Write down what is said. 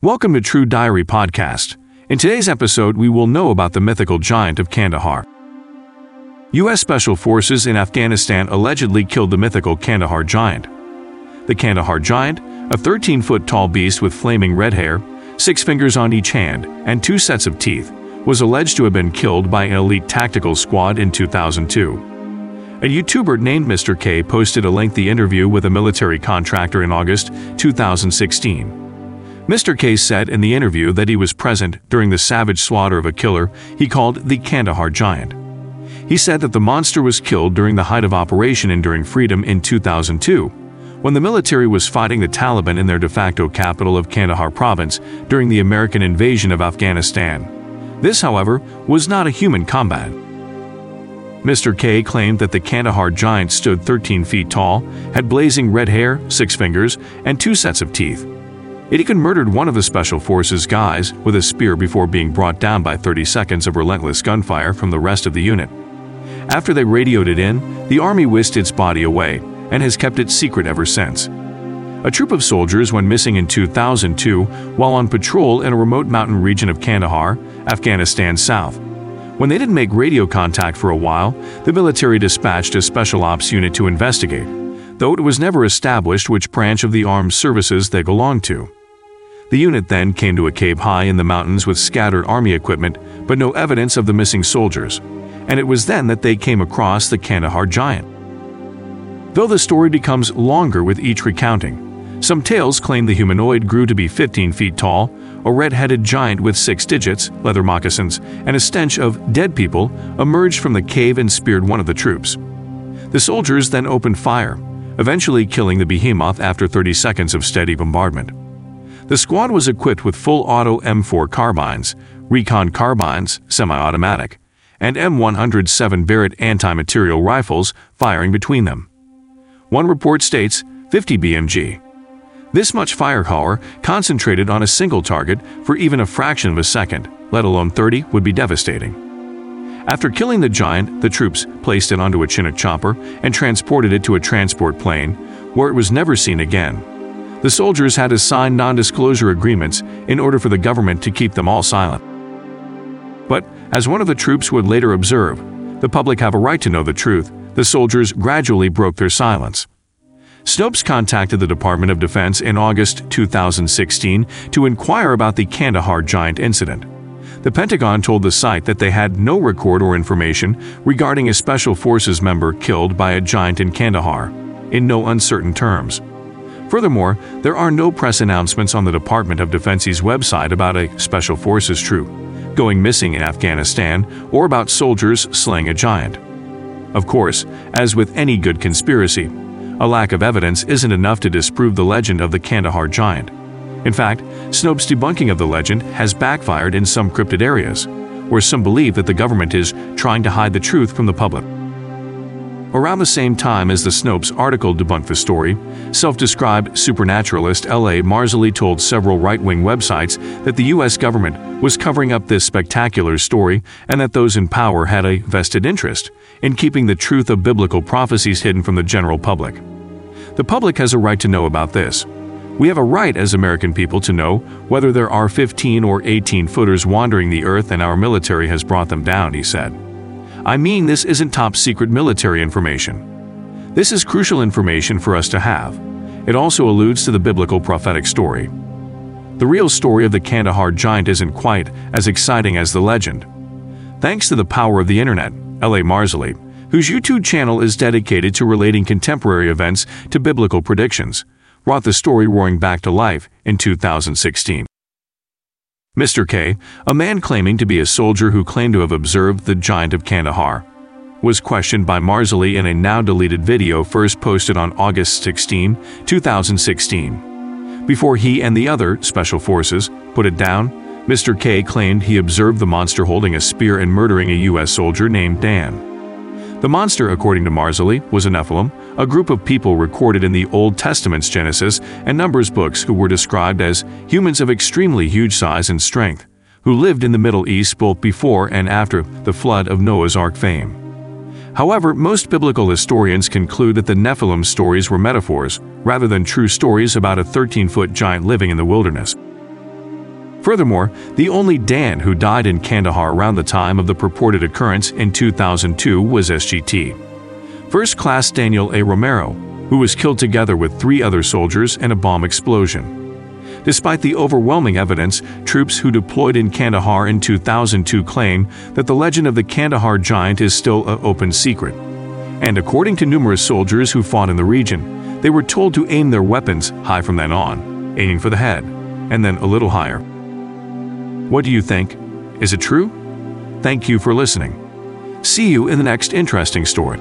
Welcome to True Diary Podcast. In today's episode, we will know about the mythical giant of Kandahar. U.S. Special Forces in Afghanistan allegedly killed the mythical Kandahar giant. The Kandahar giant, a 13 foot tall beast with flaming red hair, six fingers on each hand, and two sets of teeth, was alleged to have been killed by an elite tactical squad in 2002. A YouTuber named Mr. K posted a lengthy interview with a military contractor in August 2016. Mr. K said in the interview that he was present during the savage slaughter of a killer he called the Kandahar Giant. He said that the monster was killed during the height of Operation Enduring Freedom in 2002, when the military was fighting the Taliban in their de facto capital of Kandahar province during the American invasion of Afghanistan. This, however, was not a human combat. Mr. K claimed that the Kandahar giant stood 13 feet tall, had blazing red hair, six fingers, and two sets of teeth. It even murdered one of the Special Forces guys with a spear before being brought down by 30 seconds of relentless gunfire from the rest of the unit. After they radioed it in, the Army whisked its body away and has kept it secret ever since. A troop of soldiers went missing in 2002 while on patrol in a remote mountain region of Kandahar, Afghanistan south. When they didn't make radio contact for a while, the military dispatched a special ops unit to investigate, though it was never established which branch of the armed services they belonged to. The unit then came to a cave high in the mountains with scattered army equipment, but no evidence of the missing soldiers, and it was then that they came across the Kandahar giant. Though the story becomes longer with each recounting, some tales claim the humanoid grew to be 15 feet tall, a red-headed giant with six digits, leather moccasins, and a stench of dead people emerged from the cave and speared one of the troops. The soldiers then opened fire, eventually killing the behemoth after 30 seconds of steady bombardment. The squad was equipped with full auto M4 carbines, recon carbines, semi automatic, and M107 Barrett anti material rifles firing between them. One report states 50 BMG. This much firepower concentrated on a single target for even a fraction of a second, let alone 30, would be devastating. After killing the giant, the troops placed it onto a Chinook chopper and transported it to a transport plane, where it was never seen again the soldiers had to sign non disclosure agreements in order for the government to keep them all silent. But, as one of the troops would later observe, the public have a right to know the truth, the soldiers gradually broke their silence. Snopes contacted the Department of Defense in August 2016 to inquire about the Kandahar giant incident. The Pentagon told the site that they had no record or information regarding a Special Forces member killed by a giant in Kandahar, in no uncertain terms. Furthermore, there are no press announcements on the Department of Defense's website about a Special Forces troop going missing in Afghanistan or about soldiers slaying a giant. Of course, as with any good conspiracy, a lack of evidence isn't enough to disprove the legend of the Kandahar giant. In fact, Snopes' debunking of the legend has backfired in some cryptid areas, where some believe that the government is trying to hide the truth from the public. Around the same time as the Snopes article debunked the story, self-described supernaturalist L.A. Marzulli told several right-wing websites that the U.S. government was covering up this spectacular story and that those in power had a vested interest in keeping the truth of biblical prophecies hidden from the general public. The public has a right to know about this. We have a right as American people to know whether there are 15 or 18 footers wandering the earth and our military has brought them down, he said. I mean this isn't top secret military information. This is crucial information for us to have. It also alludes to the biblical prophetic story. The real story of the Kandahar giant isn't quite as exciting as the legend. Thanks to the power of the internet, L.A. Marzulli, whose YouTube channel is dedicated to relating contemporary events to biblical predictions, brought the story roaring back to life in 2016. Mr. K, a man claiming to be a soldier who claimed to have observed the giant of Kandahar, was questioned by Marzulli in a now deleted video first posted on August 16, 2016. Before he and the other Special Forces put it down, Mr. K claimed he observed the monster holding a spear and murdering a U.S. soldier named Dan. The monster, according to Marzulli, was a Nephilim, a group of people recorded in the Old Testament's Genesis and Numbers books who were described as humans of extremely huge size and strength, who lived in the Middle East both before and after the flood of Noah's Ark fame. However, most biblical historians conclude that the Nephilim stories were metaphors rather than true stories about a 13 foot giant living in the wilderness. Furthermore, the only Dan who died in Kandahar around the time of the purported occurrence in 2002 was SGT. First Class Daniel A. Romero, who was killed together with three other soldiers in a bomb explosion. Despite the overwhelming evidence, troops who deployed in Kandahar in 2002 claim that the legend of the Kandahar giant is still an open secret. And according to numerous soldiers who fought in the region, they were told to aim their weapons high from then on, aiming for the head, and then a little higher. What do you think? Is it true? Thank you for listening. See you in the next interesting story.